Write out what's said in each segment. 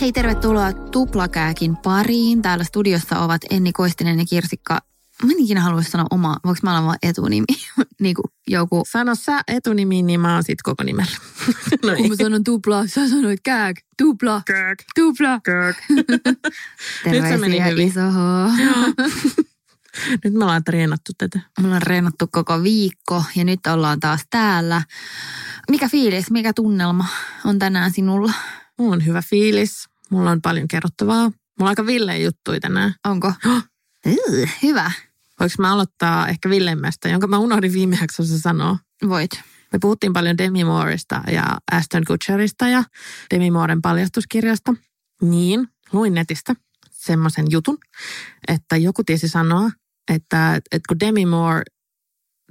Hei, tervetuloa Tuplakääkin pariin. Täällä studiossa ovat Enni Koistinen ja Kirsikka. Mä en ikinä haluaisi sanoa oma, voiko mä olla vaan etunimi? niin kuin joku. Sano sä etunimi, niin mä oon sit koko nimellä. no Kun mä sanon tupla, sä sanoit kääk, tupla, Kök. tupla. Kök. Nyt se meni hyvin. iso. Nyt me ollaan treenattu tätä. Me ollaan reenattu koko viikko ja nyt ollaan taas täällä. Mikä fiilis, mikä tunnelma on tänään sinulla? Mulla on hyvä fiilis. Mulla on paljon kerrottavaa. Mulla on aika villeen juttuja tänään. Onko? Hyvä. Voinko mä aloittaa ehkä villemmästä, jonka mä unohdin viime jaksossa sanoa? Voit. Me puhuttiin paljon Demi Mooresta ja Aston Kutcherista ja Demi Mooren paljastuskirjasta. Niin, luin netistä semmoisen jutun, että joku tiesi sanoa, että, että kun Demi Moore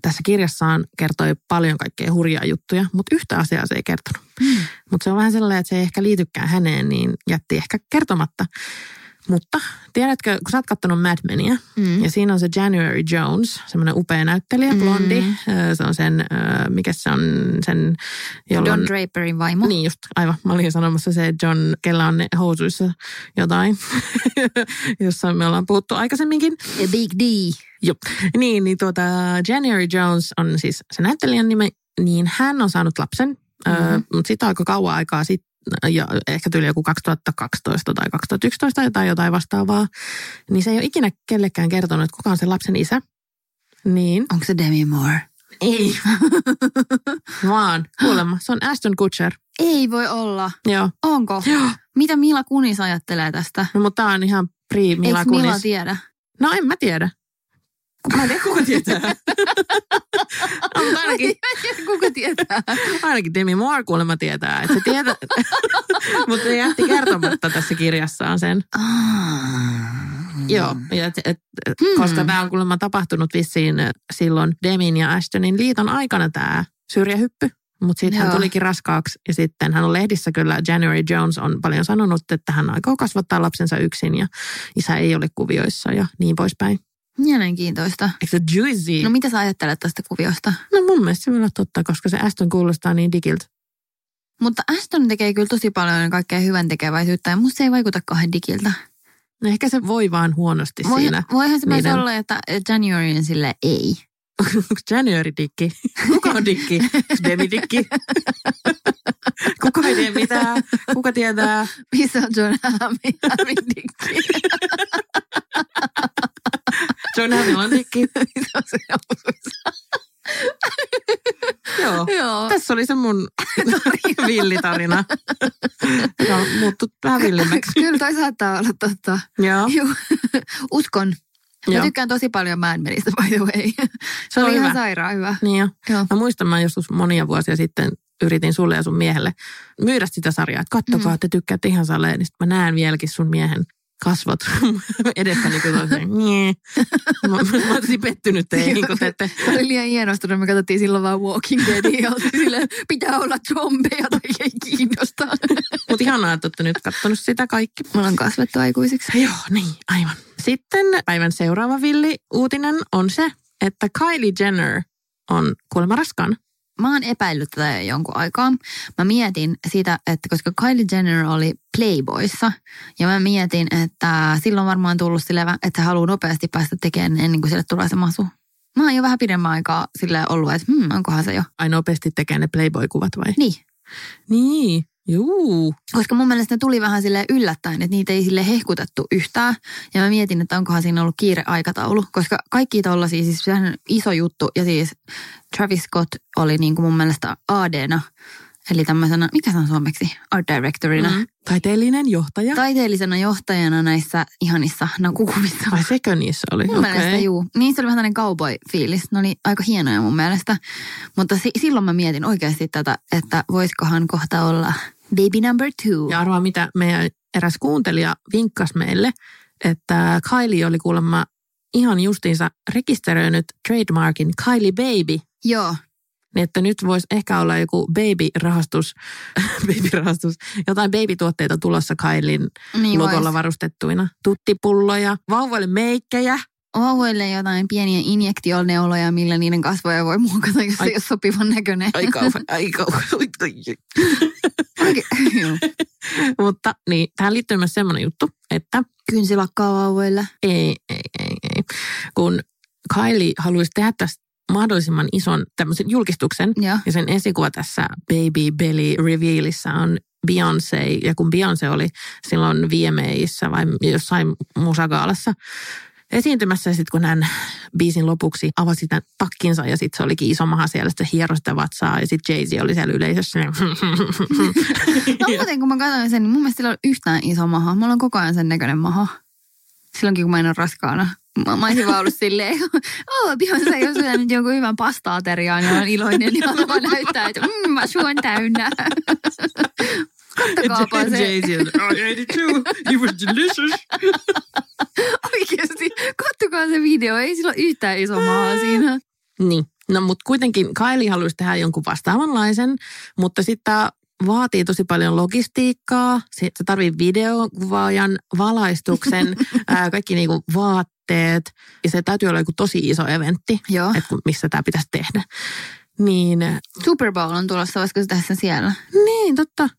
tässä kirjassaan kertoi paljon kaikkea hurjaa juttuja, mutta yhtä asiaa se ei kertonut. Mm. Mutta se on vähän sellainen, että se ei ehkä liitykään häneen, niin jätti ehkä kertomatta. Mutta tiedätkö, kun sä oot kattonut Mad Menia, Mm. ja siinä on se January Jones, semmoinen upea näyttelijä, Mm. blondi. Ö, Se on sen, mikä se on sen, jolla Don on... Draperin vaimo. Niin just, aivan. Mä olin sanomassa se John, kella on ne housuissa jotain, jossa me ollaan puhuttu aikaisemminkin. A Big D. Joo. Niin, niin tuota, January Jones on siis se näyttelijän nimi, niin hän on saanut lapsen, mm-hmm. Mhm. mutta sitä aika kauan aikaa sitten, ja ehkä tyyli joku 2012 tai 2011 tai jotain vastaavaa, niin se ei ole ikinä kellekään kertonut, että kuka on sen lapsen isä. Niin. Onko se Demi Moore? Ei. Vaan, kuulemma, se on Aston Kutcher. Ei voi olla. Joo. Onko? Joo. Mitä Mila Kunis ajattelee tästä? No, mutta tämä on ihan pri Mila Eikö Mila Kunis. tiedä? No en mä tiedä. Mä en tiedä, kuka tietää. mutta ainakin, Kuka tietää? ainakin Demi Moore kuulemma tietää, että se tietää. mutta se jätti kertomatta tässä kirjassaan sen. Joo, ja et, et, Hmm. koska tämä on kuulemma tapahtunut vissiin silloin Demin ja Ashtonin liiton aikana tämä syrjähyppy. Mutta sitten hän Joo. tulikin raskaaksi ja sitten hän on lehdissä kyllä, January Jones on paljon sanonut, että hän aikoo kasvattaa lapsensa yksin ja isä ei ole kuvioissa ja niin poispäin. Mielenkiintoista. Eikö se juicy? No mitä sä ajattelet tästä kuviosta? No mun mielestä se voi olla totta, koska se Aston kuulostaa niin digiltä. Mutta Aston tekee kyllä tosi paljon kaikkea hyvän tekeväisyyttä ja musta se ei vaikuta kahden digiltä. No ehkä se voi vaan huonosti Voi, siinä. voihan se myös niiden- olla, että January on sille ei. Onko January dikki? Kuka on dikki? Demi dikki? Kuka ei tee mitään? Kuka tietää? Missä on John Hamming dikki? John Hamill on dikki. Joo. Joo. Tässä oli se mun villitarina. Joo, muuttu vähän villimmäksi. Kyllä toi saattaa olla totta. Joo. Juu. Uskon. Mä Joo. tykkään tosi paljon Mad Menistä, by the way. Se, Se on oli ihan sairaan hyvä. Niin jo. Joo. Mä muistan, mä joskus monia vuosia sitten yritin sulle ja sun miehelle myydä sitä sarjaa, että kattokaa, Mm. te tykkäätte ihan saleen, niin mä näen vieläkin sun miehen kasvot on se, "Nye." mä, mä olisin pettynyt teihin, kun te ette, Se oli liian hienostunut. Me katsottiin silloin vaan Walking Deadia ja oltiin silleen, pitää olla zombeja tai ei kiinnosta. mutta ihanaa, että olette nyt kattonut sitä kaikki. Me ollaan kasvettu aikuisiksi. Joo, niin, aivan. Sitten päivän seuraava villi uutinen on se, että Kylie Jenner on kuulemma raskaana. Mä oon epäillyt tätä jo jonkun aikaa. Mä mietin sitä, että koska Kylie Jenner oli Playboyssa, ja mä mietin, että silloin on varmaan tullut sille, että haluaa nopeasti päästä tekemään ennen kuin sille tulee se masu. Mä oon jo vähän pidemmän aikaa sille ollut, että hmm, onkohan se jo. Ai nopeasti tekee ne Playboy-kuvat vai? Niin. Niin, juu. Koska mun mielestä ne tuli vähän sille yllättäen, että niitä ei sille hehkutettu yhtään. Ja mä mietin, että onkohan siinä ollut kiire aikataulu. Koska kaikki tollasia, siis sehän on iso juttu. Ja siis Travis Scott oli niin kuin mun mielestä AD-na, eli tämmöisenä, mikä se on suomeksi, art directorina. Mm. Taiteellinen johtaja. taiteellisena johtajana näissä ihanissa nakukuvissa. Vai sekö niissä oli? Mun mielestä juu. Niissä oli vähän tämmöinen cowboy-fiilis. Ne oli aika hienoja mun mielestä. Mutta si- silloin mä mietin oikeasti tätä, että voisikohan kohta olla baby number two. Ja arvaa, mitä meidän eräs kuuntelija vinkkasi meille, että Kylie oli kuulemma ihan justiinsa rekisteröinyt trademarkin Kylie Baby. Joo. Niin että nyt voisi ehkä olla joku baby-rahastus, baby-rahastus, jotain baby-tuotteita tulossa Kylin Niin logolla vois. varustettuina. Tuttipulloja, vauvoille meikkejä. Vauvoille jotain pieniä injektioneuloja, millä niiden kasvoja voi muokata, jos Ai. ei ole sopivan näköinen. Ai kauan, ai kauan. Mutta niin, tähän liittyy myös semmoinen juttu, että Kynsilakkaa vauvoille. ei, ei, ei, ei. Kun Kylie haluaisi tehdä tästä mahdollisimman ison tämmöisen julkistuksen, Joo. ja sen esikuva tässä Baby Belly Revealissa on Beyoncé, ja kun Beyoncé oli silloin VMAissa vai jossain musagaalassa esiintymässä, sitten kun hän biisin lopuksi avasi tämän takkinsa, ja sitten se olikin iso maha siellä, sitten hieroi sitä vatsaa, ja sitten Jay-Z oli siellä yleisössä. niin No muuten kun mä katsoin sen, niin mun mielestä sillä on yhtään iso maha. Mulla on koko ajan sen näköinen maha. Silloinkin kun mä en ole raskaana. Mä, mä olisin vaan ollut silleen, oh, Beyoncé jos syönyt jonkun hyvän pasta-ateriaan ja on iloinen ja haluaa näyttää, että mm, mä suon täynnä. Kattokaapa se Jay-Z I ate it too, it was delicious. oikeasti. Kattokaa se video, ei sillä ole yhtään iso maha siinä. Niin, no mutta kuitenkin Kylie haluaisi tehdä jonkun vastaavanlaisen, mutta sitten tämä vaatii tosi paljon logistiikkaa. Se, tarvii videokuvaajan, valaistuksen, ää, kaikki niinku vaatteet. Ja se täytyy olla joku tosi iso eventti, Joo. että missä tämä pitäisi tehdä. Niin, Super Bowl on tulossa, voisiko se tehdä sen siellä? niin totta.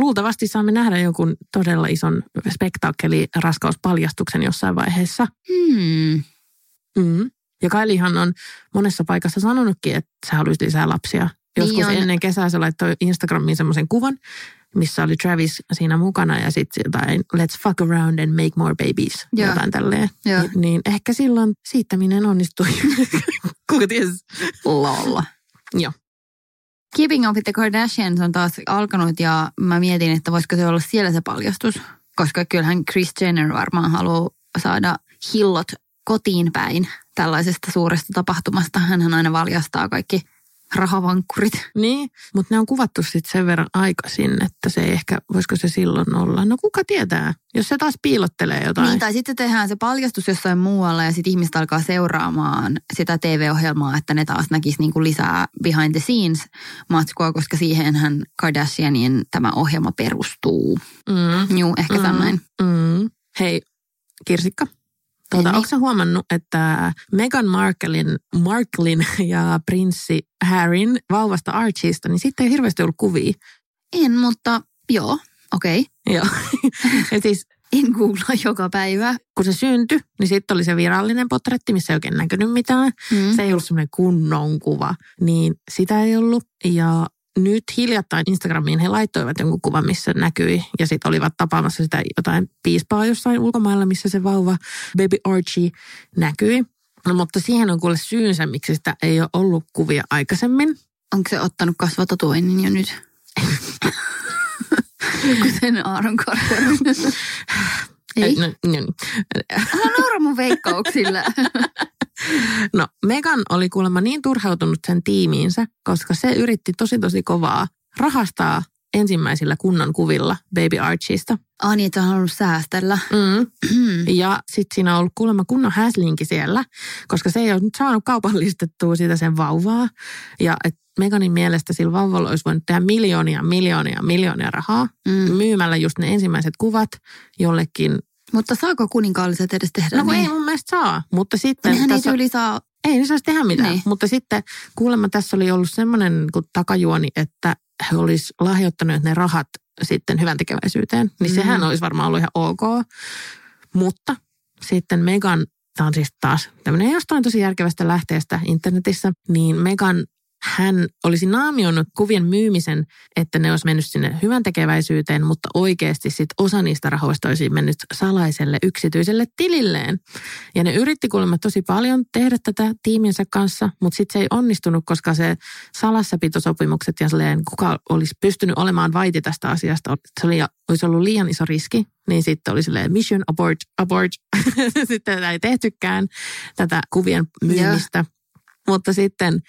Luultavasti saamme nähdä jonkun todella ison spektaakkeli raskauspaljastuksen jossain vaiheessa. Hmm. Mm. Ja Kailihan on monessa paikassa sanonutkin, että sä haluaisit lisää lapsia. Joskus Niin on. ennen kesää se laittoi Instagramiin semmoisen kuvan, missä oli Travis siinä mukana ja sitten jotain let's fuck around and make more babies. Joo. Jotain tälleen. Joo. Ni- Niin ehkä silloin siittäminen onnistui. Kuka ties? Lol. Joo. Keeping Up with the Kardashians on taas alkanut ja mä mietin, että voisiko se olla siellä se paljastus. Koska kyllähän Chris Jenner varmaan haluaa saada hillot kotiin päin tällaisesta suuresta tapahtumasta. Hänhän aina valjastaa kaikki rahavankkurit. Niin, mutta ne on kuvattu sitten sen verran aikaisin, että se ei ehkä, voisiko se silloin olla. No kuka tietää, jos se taas piilottelee jotain. Niin, tai sitten tehdään se paljastus jossain muualla ja sitten ihmiset alkaa seuraamaan sitä TV-ohjelmaa, että ne taas näkisi niinku lisää behind the scenes matskua, koska siihenhän Kardashianin tämä ohjelma perustuu. Mm. Juu, ehkä Mm. näin. Mm. Hei, Kirsikka. Tuota, Niin. onko huomannut, että Meghan Markelin, Marklin ja prinssi Harryn vauvasta Archieista, niin sitten ei hirveästi ollut kuvia. En, mutta joo, okei. Joo. ja siis En googlaa joka päivä. kun se syntyi, niin sitten oli se virallinen portretti, missä ei oikein näkynyt mitään. Mm. Se ei ollut semmoinen kunnon kuva, niin sitä ei ollut. Ja nyt hiljattain Instagramiin he laittoivat jonkun kuvan, missä näkyi. Ja sitten olivat tapaamassa sitä jotain piispaa jossain ulkomailla, missä se vauva Baby Archie näkyi. No, mutta siihen on kuule syynsä, miksi sitä ei ole ollut kuvia aikaisemmin. Onko se ottanut kasvatatuoinnin jo nyt? Kuten Aaron Carter. Ei. No, no. Älä naura mun veikkauksille. no, Megan oli kuulemma niin turhautunut sen tiimiinsä, koska se yritti tosi tosi kovaa rahastaa ensimmäisillä kunnon kuvilla Baby Archieista. Ah niin, että on halunnut säästellä. Mm. Ja sitten siinä on ollut kuulemma kunnon häslinki siellä, koska se ei ole nyt saanut kaupallistettua sitä sen vauvaa. Ja et Meganin mielestä sillä vauvalla olisi voinut tehdä miljoonia, miljoonia, miljoonia rahaa Mm. myymällä just ne ensimmäiset kuvat jollekin. Mutta saako kuninkaalliset edes tehdä No kun niin? ei mun mielestä saa, mutta sitten... Nehän ei tässä- tyyli saa... ei ne saisi tehdä mitään. Niin. Niin. Mutta sitten kuulemma tässä oli ollut semmoinen kun takajuoni, että he olisi lahjoittanut ne rahat sitten hyvän tekeväisyyteen. Niin mm. sehän olisi varmaan ollut ihan ok. Mutta sitten Megan, tämä on siis taas tämmöinen jostain tosi järkevästä lähteestä internetissä, niin Megan hän olisi naamioinut kuvien myymisen, että ne olisi mennyt sinne hyvän tekeväisyyteen, mutta oikeasti sit osa niistä rahoista olisi mennyt salaiselle yksityiselle tililleen. Ja ne yritti kuulemma tosi paljon tehdä tätä tiiminsä kanssa, mutta sitten se ei onnistunut, koska se salassapitosopimukset ja silleen, kuka olisi pystynyt olemaan vaiti tästä asiasta, se oli, olisi ollut liian iso riski, niin sitten oli silleen mission abort, abort. sitten tätä ei tehtykään, tätä kuvien myymistä. Yeah. Mutta sitten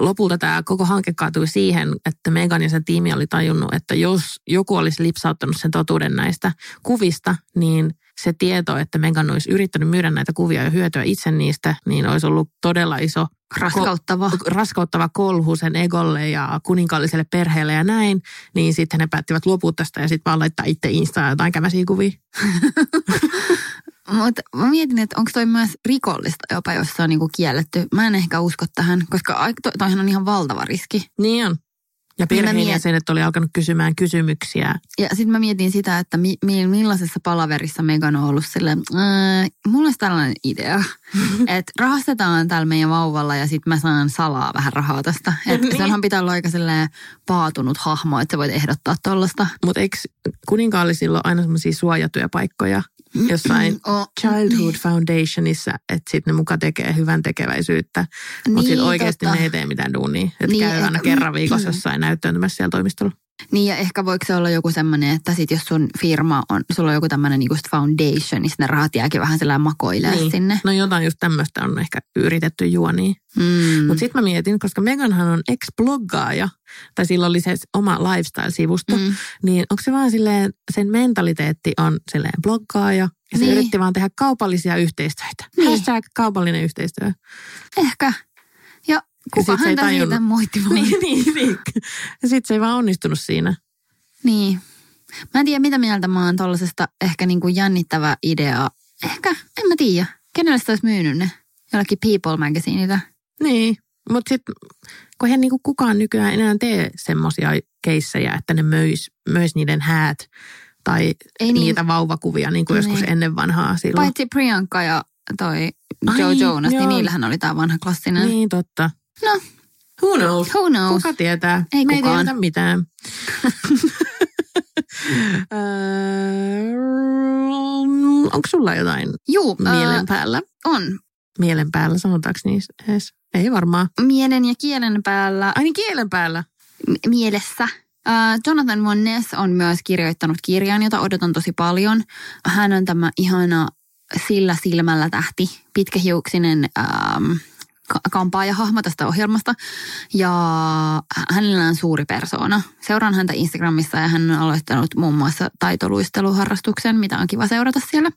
lopulta tämä koko hanke kaatui siihen, että Megan ja sen tiimi oli tajunnut, että jos joku olisi lipsauttanut sen totuuden näistä kuvista, niin se tieto, että Megan olisi yrittänyt myydä näitä kuvia ja hyötyä itse niistä, niin olisi ollut todella iso raskauttava, ko- raskauttava kolhu sen egolle ja kuninkaalliselle perheelle ja näin. Niin sitten ne päättivät luopua tästä ja sitten vaan laittaa itse Instaan jotain kämäsiä kuvia. Mutta mä mietin, että onko toi myös rikollista jopa, jos se on niinku kielletty. Mä en ehkä usko tähän, koska to, toihan on ihan valtava riski. Niin on. Ja perheenjäsenet miet... oli alkanut kysymään kysymyksiä. Ja sitten mä mietin sitä, että mi- mi- millaisessa palaverissa Megan on ollut silleen, äh, mulla olisi tällainen idea, että rahastetaan täällä meidän vauvalla ja sitten mä saan salaa vähän rahaa tästä. Että niin. senhan pitää olla aika paatunut hahmo, että sä voit ehdottaa tuollaista. Mutta eikö kuninkaallisilla ole aina semmoisia suojatuja paikkoja, jossain oh, Childhood niin. Foundationissa, että sitten ne muka tekee hyvän tekeväisyyttä. Mutta niin, sitten oikeasti ne ei tee mitään duunia. Että niin, käy aina et, kerran viikossa jossain näyttäytymässä siellä toimistolla. Niin ja ehkä voiko se olla joku semmoinen, että sit jos sun firma on, sulla on joku tämmöinen niinku foundation, niin ne rahat jääkin vähän sellainen makoilee niin. sinne. No jotain just tämmöistä on ehkä yritetty juoni. Mm. Mutta sitten mä mietin, koska Meganhan on ex-bloggaaja, tai sillä oli se oma lifestyle-sivusto, mm. niin onko se vaan silleen, sen mentaliteetti on silleen bloggaaja, ja se niin. yritti vaan tehdä kaupallisia yhteistyötä. Niin. Hashtag kaupallinen yhteistyö. Ehkä. Kuka häntä siitä moittimaan? Niin, niin, niin. Ja sitten se ei vaan onnistunut siinä. Niin. Mä en tiedä, mitä mieltä mä oon tollasesta ehkä niinku jännittävä idea. Ehkä, en mä tiedä. Kenelle sitä olisi myynyt ne? Jollakin People Magazineita. Niin, mutta sitten kun he niinku kukaan nykyään enää tee semmoisia keissejä, että ne möis, möis niiden häät tai Ei niin, niitä vauvakuvia niin kuin niin. joskus ennen vanhaa silloin. Paitsi Priyanka ja toi Joe Ai, Jonas, niin joo. niin niillähän oli tämä vanha klassinen. Niin, totta. No. Who knows? Who knows? Kuka tietää? Ei Me kukaan. ei tiedetä mitään. Onko sulla jotain Juu, mielen päällä? On. Mielen päällä, sanotaanko niin edes? Ei varmaan. Mielen ja kielen päällä. Ai niin kielen päällä? M- mielessä. Uh, Jonathan Von Ness on myös kirjoittanut kirjan, jota odotan tosi paljon. Hän on tämä ihana sillä silmällä tähti, pitkähiuksinen um, kampaajahahmo tästä ohjelmasta. Ja hänellä on suuri persoona. Seuraan häntä Instagramissa ja hän on aloittanut muun muassa taitoluisteluharrastuksen, mitä on kiva seurata siellä.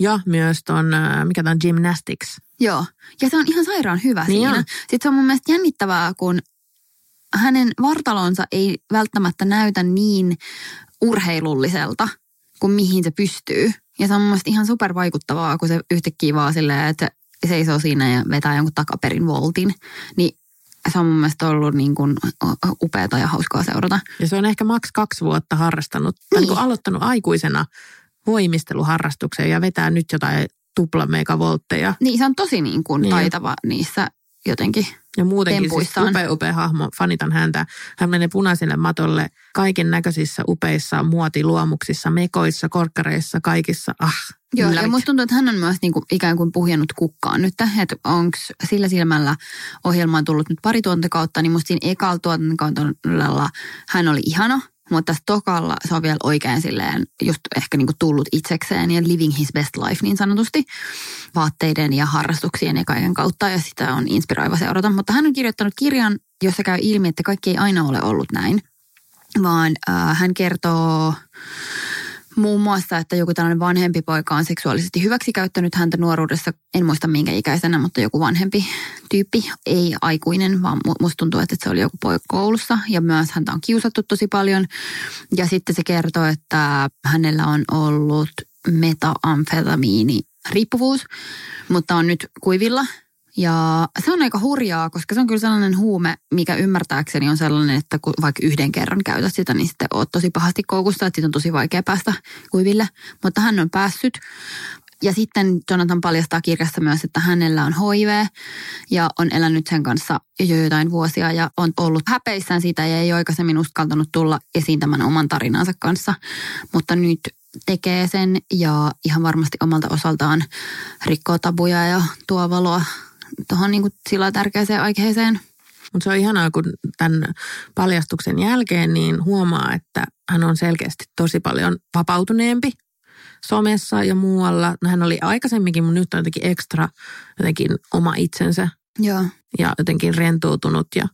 Ja myös ton, äh, mikä tämä on, gymnastics. Joo, ja se on ihan sairaan hyvä niin siinä. On. Sitten se on mun mielestä jännittävää, kun hänen vartalonsa ei välttämättä näytä niin urheilulliselta kuin mihin se pystyy. Ja se on mun mielestä ihan supervaikuttavaa, kun se yhtäkkiä vaan silleen, että seisoo siinä ja vetää jonkun takaperin voltin, niin se on mun mielestä ollut niin kuin upeata ja hauskaa seurata. Ja se on ehkä maks kaksi vuotta harrastanut, niin. tai niin kuin aloittanut aikuisena voimisteluharrastuksen ja vetää nyt jotain tupla megavoltteja. Niin, se on tosi niin kuin niin. taitava niissä jotenkin ja muutenkin siis upea, upea hahmo, fanitan häntä. Hän menee punaiselle matolle kaiken näköisissä upeissa muotiluomuksissa, mekoissa, korkkareissa, kaikissa. Ah, Joo, ja musta tuntuu, että hän on myös niinku ikään kuin puhjennut kukkaan nyt, että onko sillä silmällä ohjelma on tullut nyt pari tuotantokautta, niin musta siinä ekalla tuotantokaudella hän oli ihana, mutta tässä tokalla se on vielä oikein silleen just ehkä niinku tullut itsekseen ja living his best life niin sanotusti vaatteiden ja harrastuksien ja kaiken kautta ja sitä on inspiroiva seurata. Mutta hän on kirjoittanut kirjan, jossa käy ilmi, että kaikki ei aina ole ollut näin, vaan äh, hän kertoo muun muassa, että joku tällainen vanhempi poika on seksuaalisesti hyväksikäyttänyt häntä nuoruudessa, en muista minkä ikäisenä, mutta joku vanhempi tyyppi, ei aikuinen, vaan musta tuntuu, että se oli joku poika koulussa. Ja myös häntä on kiusattu tosi paljon. Ja sitten se kertoo, että hänellä on ollut metamfetamiini riippuvuus, mutta on nyt kuivilla ja se on aika hurjaa, koska se on kyllä sellainen huume, mikä ymmärtääkseni on sellainen, että kun vaikka yhden kerran käytät sitä, niin sitten oot tosi pahasti koukussa, että siitä on tosi vaikea päästä kuiville. Mutta hän on päässyt Ja sitten Jonathan paljastaa kirjassa myös, että hänellä on HIV ja on elänyt sen kanssa jo jotain vuosia ja on ollut häpeissään siitä ja ei aikaisemmin uskaltanut tulla esiin tämän oman tarinansa kanssa. Mutta nyt tekee sen ja ihan varmasti omalta osaltaan rikkoo tabuja ja tuo valoa tuohon niin sillä tärkeäseen aiheeseen. Mutta se on ihanaa, kun tämän paljastuksen jälkeen niin huomaa, että hän on selkeästi tosi paljon vapautuneempi somessa ja muualla. No, hän oli aikaisemminkin, mutta nyt on jotenkin ekstra jotenkin oma itsensä. Joo. Ja jotenkin rentoutunut ja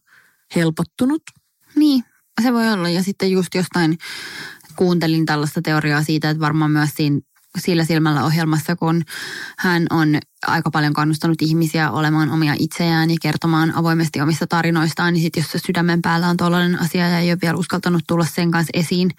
helpottunut. Niin, se voi olla. Ja sitten just jostain kuuntelin tällaista teoriaa siitä, että varmaan myös siinä sillä silmällä ohjelmassa, kun hän on aika paljon kannustanut ihmisiä olemaan omia itseään ja kertomaan avoimesti omista tarinoistaan, niin sitten jos sydämen päällä on tuollainen asia ja ei ole vielä uskaltanut tulla sen kanssa esiin,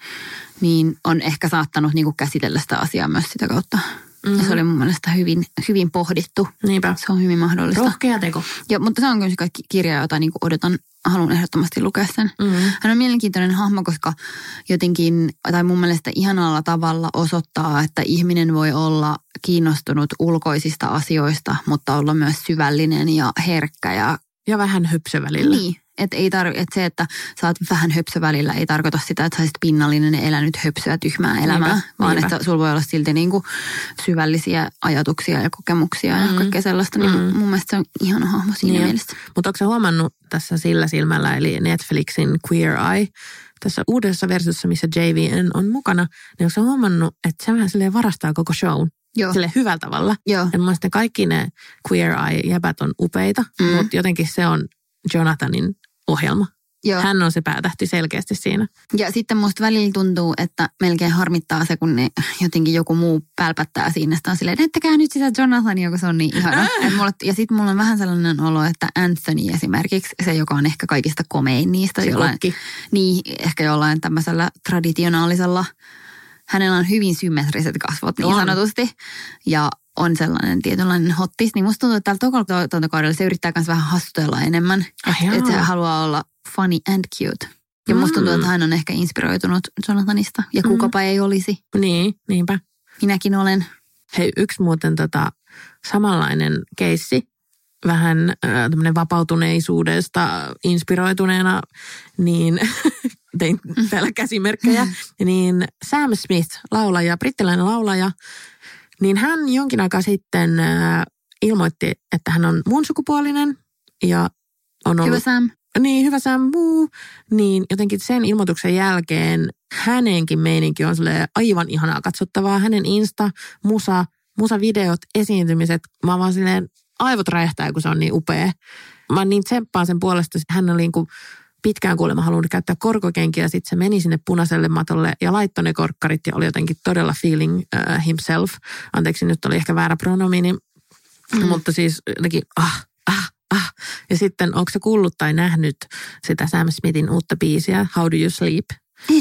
niin on ehkä saattanut niinku käsitellä sitä asiaa myös sitä kautta. Mm-hmm. Se oli mun mielestä hyvin, hyvin pohdittu. Niinpä. Se on hyvin mahdollista. Rohkea teko. Ja, mutta se on kyllä se kirja, jota niin odotan, haluan ehdottomasti lukea sen. Mm-hmm. Hän on mielenkiintoinen hahmo, koska jotenkin, tai mun mielestä ihanalla tavalla osoittaa, että ihminen voi olla kiinnostunut ulkoisista asioista, mutta olla myös syvällinen ja herkkä ja ja vähän höpsö välillä. Niin, et ei tar- et se, että sä oot vähän höpsö välillä, ei tarkoita sitä, että sä olisit pinnallinen elänyt höpsöä tyhmää elämää, niinpä, vaan niinpä. että sulla voi olla silti niinku syvällisiä ajatuksia ja kokemuksia mm. ja kaikkea sellaista. Niin mm. mun mielestä se on ihana hahmo siinä niin. mielessä. Mutta onko sä huomannut tässä sillä silmällä, eli Netflixin Queer Eye, tässä uudessa versiossa, missä JVN on mukana, niin onko huomannut, että se vähän silleen varastaa koko shown? Joo. Sille hyvällä tavalla. Joo. Ja mun kaikki ne Queer Eye-jäbät on upeita, mm. mutta jotenkin se on Jonathanin ohjelma. Joo. Hän on se päätähti selkeästi siinä. Ja sitten musta välillä tuntuu, että melkein harmittaa se, kun ne jotenkin joku muu pälpättää siinä. Sitä on silleen, näyttäkää nyt sitä Jonathania, kun se on niin ihana. mulla, ja sitten mulla on vähän sellainen olo, että Anthony esimerkiksi, se joka on ehkä kaikista komein niistä. Se jollain, Niin, ehkä jollain tämmöisellä traditionaalisella, hänellä on hyvin symmetriset kasvot niin on. sanotusti. Ja on sellainen tietynlainen hottis, niin musta tuntuu, että tällä tuotantokaudella se yrittää myös vähän hassutella enemmän. Että et se haluaa olla funny and cute. Ja mm. musta tuntuu, että hän on ehkä inspiroitunut Jonathanista. Ja mm. kukapa mm. ei olisi. Niin, niinpä. Minäkin olen. Hei, yksi muuten tota, samanlainen keissi, vähän äh, tämmöinen vapautuneisuudesta inspiroituneena, niin tein täällä käsimerkkejä, niin Sam Smith, laulaja, brittiläinen laulaja, niin hän jonkin aikaa sitten äh, ilmoitti, että hän on muun sukupuolinen ja on ollut... Hyvä Sam. Niin, hyvä Sam Woo. Niin jotenkin sen ilmoituksen jälkeen hänenkin meininki on aivan ihanaa katsottavaa. Hänen Insta, musa, musavideot, esiintymiset. Mä vaan silleen aivot räjähtää, kun se on niin upea. Mä niin tsemppaan sen puolesta. Hän oli niin kuin pitkään kuulemma halunnut käyttää korkokenkiä, sitten se meni sinne punaiselle matolle ja laittoi ne korkkarit ja oli jotenkin todella feeling uh, himself. Anteeksi, nyt oli ehkä väärä pronomini, mm. mutta siis jotenkin ah, ah, ah. Ja sitten onko se kuullut tai nähnyt sitä Sam Smithin uutta biisiä, How Do You Sleep?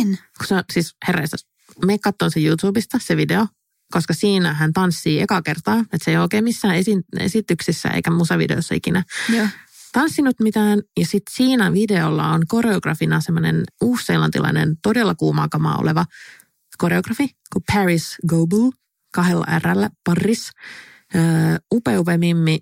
En. Kun se siis herreistä, me katsoin se YouTubesta, se video, koska siinä hän tanssii eka kertaa, että se ei ole oikein missään esi- esityksissä eikä musavideossa ikinä. Joo tanssinut mitään. Ja sitten siinä videolla on koreografina semmoinen uusseelantilainen todella kuumaa oleva koreografi kuin Paris Goebel, kahdella R, Paris. Öö, upea, upea mimmi,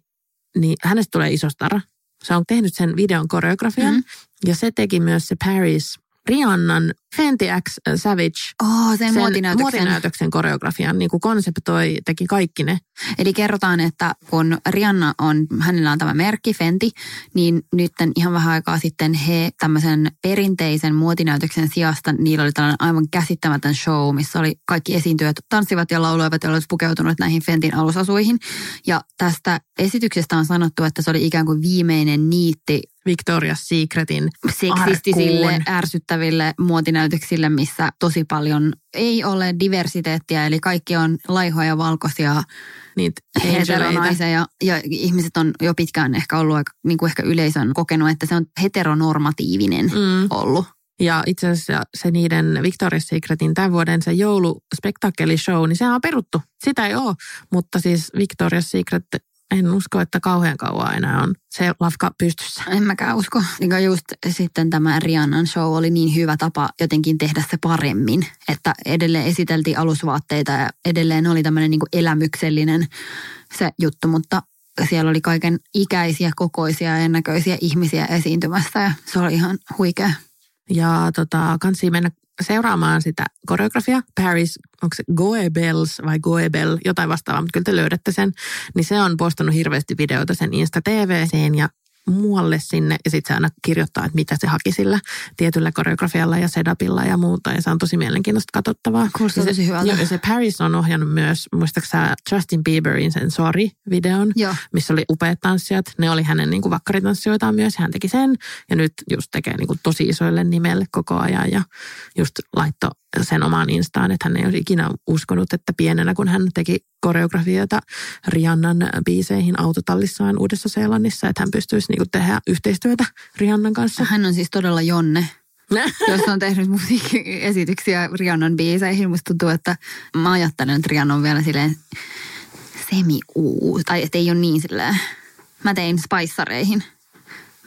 niin hänestä tulee iso stara. Se on tehnyt sen videon koreografian mm-hmm. ja se teki myös se Paris Rihannan Fenty X Savage oh, sen, sen muotinäytöksen. muotinäytöksen koreografian niin kuin konseptoi, teki kaikki ne. Eli kerrotaan, että kun Rihanna on, hänellä on tämä merkki Fenty, niin nyt ihan vähän aikaa sitten he tämmöisen perinteisen muotinäytöksen sijasta, niillä oli tällainen aivan käsittämätön show, missä oli kaikki esiintyjät tanssivat ja lauloivat ja olivat pukeutuneet näihin Fentin alusasuihin. Ja tästä esityksestä on sanottu, että se oli ikään kuin viimeinen niitti Victoria's Secretin Seksistisille, arkkuun. ärsyttäville muotinäytöksille, missä tosi paljon ei ole diversiteettiä, eli kaikki on laihoja, valkoisia, Niitä heteronaisia ja, ja ihmiset on jo pitkään ehkä ollut aika, niin kuin ehkä yleisön kokenut, että se on heteronormatiivinen mm. ollut. Ja itse asiassa se niiden Victoria's Secretin tämän vuoden se jouluspektakkelishow, niin se on peruttu. Sitä ei ole, mutta siis Victoria's Secret en usko, että kauhean kauan enää on se lafka pystyssä. En mäkään usko. Niin just sitten tämä Rihannan show oli niin hyvä tapa jotenkin tehdä se paremmin, että edelleen esiteltiin alusvaatteita ja edelleen oli tämmöinen niin elämyksellinen se juttu, mutta siellä oli kaiken ikäisiä, kokoisia ja näköisiä ihmisiä esiintymässä ja se oli ihan huikea. Ja tota, kansi mennä seuraamaan sitä koreografia. Paris, onko se Goebels vai Goebel, jotain vastaavaa, mutta kyllä te löydätte sen. Niin se on postannut hirveästi videoita sen Insta TVCen ja muualle sinne ja sitten se aina kirjoittaa, että mitä se haki sillä tietyllä koreografialla ja setupilla ja muuta ja se on tosi mielenkiintoista katsottavaa. Kuulostaa tosi hyvältä. Ja se Paris on ohjannut myös, muistaaksä Justin Bieberin sen Sorry-videon, Joo. missä oli upeat tanssijat. Ne oli hänen niin kuin vakkaritanssijoitaan myös, hän teki sen ja nyt just tekee niin kuin tosi isoille nimelle koko ajan ja just laitto sen omaan instaan, että hän ei olisi ikinä uskonut, että pienenä kun hän teki koreografioita Rihannan biiseihin autotallissaan Uudessa-Seelannissa, että hän pystyisi niinku tehdä yhteistyötä Rihannan kanssa. Hän on siis todella Jonne, jos on tehnyt musiikkiesityksiä Rihannan biiseihin. Musta tuntuu, että mä ajattelen, että Rihanna on vielä silleen semi tai että ei ole niin silleen. Mä tein spaissareihin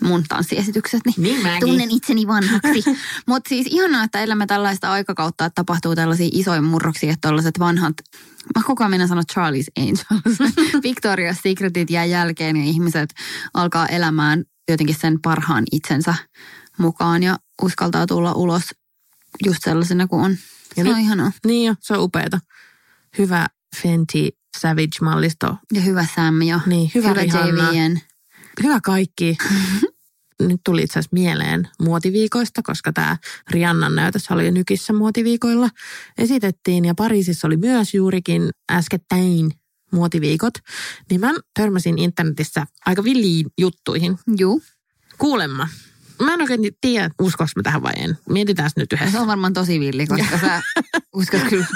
mun tanssiesitykset, niin, Niin mäkin. tunnen itseni vanhaksi. Mutta siis ihanaa, että elämme tällaista aikakautta, että tapahtuu tällaisia isoja murroksia, että tällaiset vanhat, mä koko ajan sanoa Charlie's Angels, Victoria's Secretit jää jälkeen ja ihmiset alkaa elämään jotenkin sen parhaan itsensä mukaan ja uskaltaa tulla ulos just sellaisena kuin on. Ja Se on nyt- ihanaa. Niin jo, se on upeeta. Hyvä Fenty Savage-mallisto. Ja hyvä Sam ja Niin, hyvä, hyvä. JVN. Hyvä kaikki. Nyt tuli itse asiassa mieleen muotiviikoista, koska tämä Riannan näytös oli nykissä muotiviikoilla. Esitettiin ja Pariisissa oli myös juurikin äskettäin muotiviikot. Niin mä törmäsin internetissä aika villiin juttuihin. Juu, Kuulemma. Mä en oikein tiedä, uskoks mä tähän vai en. Mietitään nyt se yhdessä. on varmaan tosi villi, koska sä uskot kyllä,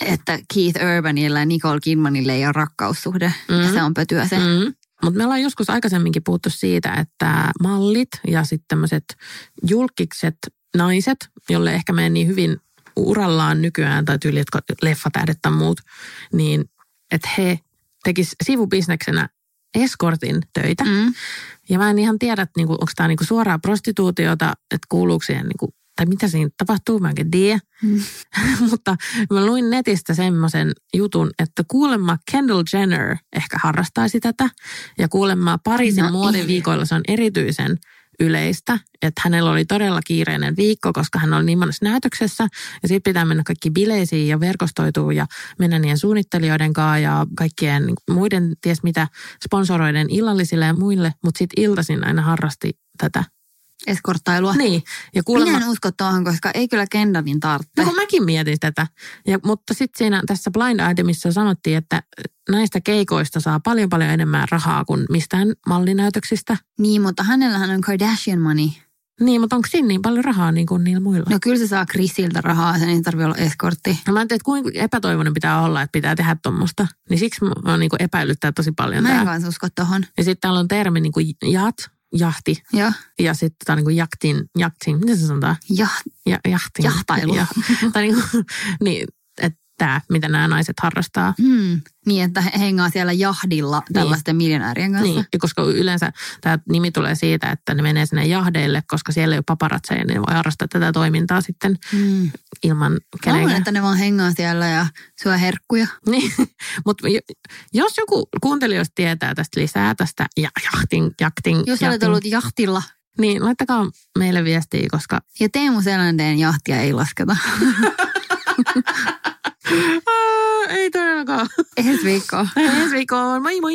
että Keith Urbanilla ja Nicole Kidmanille ei ole rakkaussuhde. Mm. Ja Mm. se on pötyä se. Mm. Mutta me ollaan joskus aikaisemminkin puhuttu siitä, että mallit ja sitten tämmöiset julkikset naiset, jolle ehkä menee niin hyvin urallaan nykyään tai tyyli, jotka leffatähdet tai muut, niin että he tekis sivubisneksenä eskortin töitä. Mm. Ja mä en ihan tiedä, että niinku, onko tämä niinku suoraa prostituutiota, että kuuluuko siihen, niinku, tai mitä siinä tapahtuu, mä en tiedä. Mm. Mutta mä luin netistä semmoisen jutun, että kuulemma Kendall Jenner ehkä harrastaisi tätä. Ja kuulemma Pariisin No muotiviikoilla se on erityisen yleistä, että hänellä oli todella kiireinen viikko, koska hän oli niin monessa näytöksessä ja sitten pitää mennä kaikki bileisiin ja verkostoituu ja mennä niiden suunnittelijoiden kanssa ja kaikkien niin muiden ties mitä sponsoroiden illallisille ja muille, mutta sitten iltaisin aina harrasti tätä. Eskorttailua. Niin, ja Minä kuulemma... en usko tuohon, koska ei kyllä Kendallin tarvitse. No kun mäkin mietin tätä. Ja, mutta sitten siinä tässä Blind Itemissa sanottiin, että näistä keikoista saa paljon paljon enemmän rahaa kuin mistään mallinäytöksistä. Niin, mutta hänellähän on Kardashian money. Niin, mutta onko siinä niin paljon rahaa niin kuin niillä muilla? No kyllä se saa Chrisiltä rahaa, sen ei tarvitse olla eskortti. No mä en tiedä, että kuinka epätoivoinen pitää olla, että pitää tehdä tuommoista. Niin siksi mä niin epäilyttää tosi paljon Mä en tämä. kanssa usko tohon. Ja sitten täällä on termi niin kuin jat, jahti. Ja, Ja sitten tämä niin kuin jaktin, jaktin, miten se sanotaan? ja Ja, jahtin. Jahtailu. Ja, tai niin, kuin, niin tämä, mitä nämä naiset harrastaa. hmm, niin, että he hengaa siellä jahdilla tällaisten miljonäärien kanssa. Niin, ja koska yleensä tämä nimi tulee siitä, että ne menee sinne jahdeille, koska siellä ei ole paparatseja, niin voi harrastaa tätä toimintaa sitten Hmm. ilman Mä luulen, kenenkään. että ne vaan hengaa siellä ja syö herkkuja. Niin, mutta jos joku kuuntelijoista tietää tästä lisää, tästä ja, jahtin, jaktin, Jos jahtin, olet ollut jahtilla niin laittakaa meille viestiä, koska ja Teemu Selänteen jahtia ei lasketa. Aa, ei todellakaan. Ensi viikkoa. Ensi viikkoon, moi moi!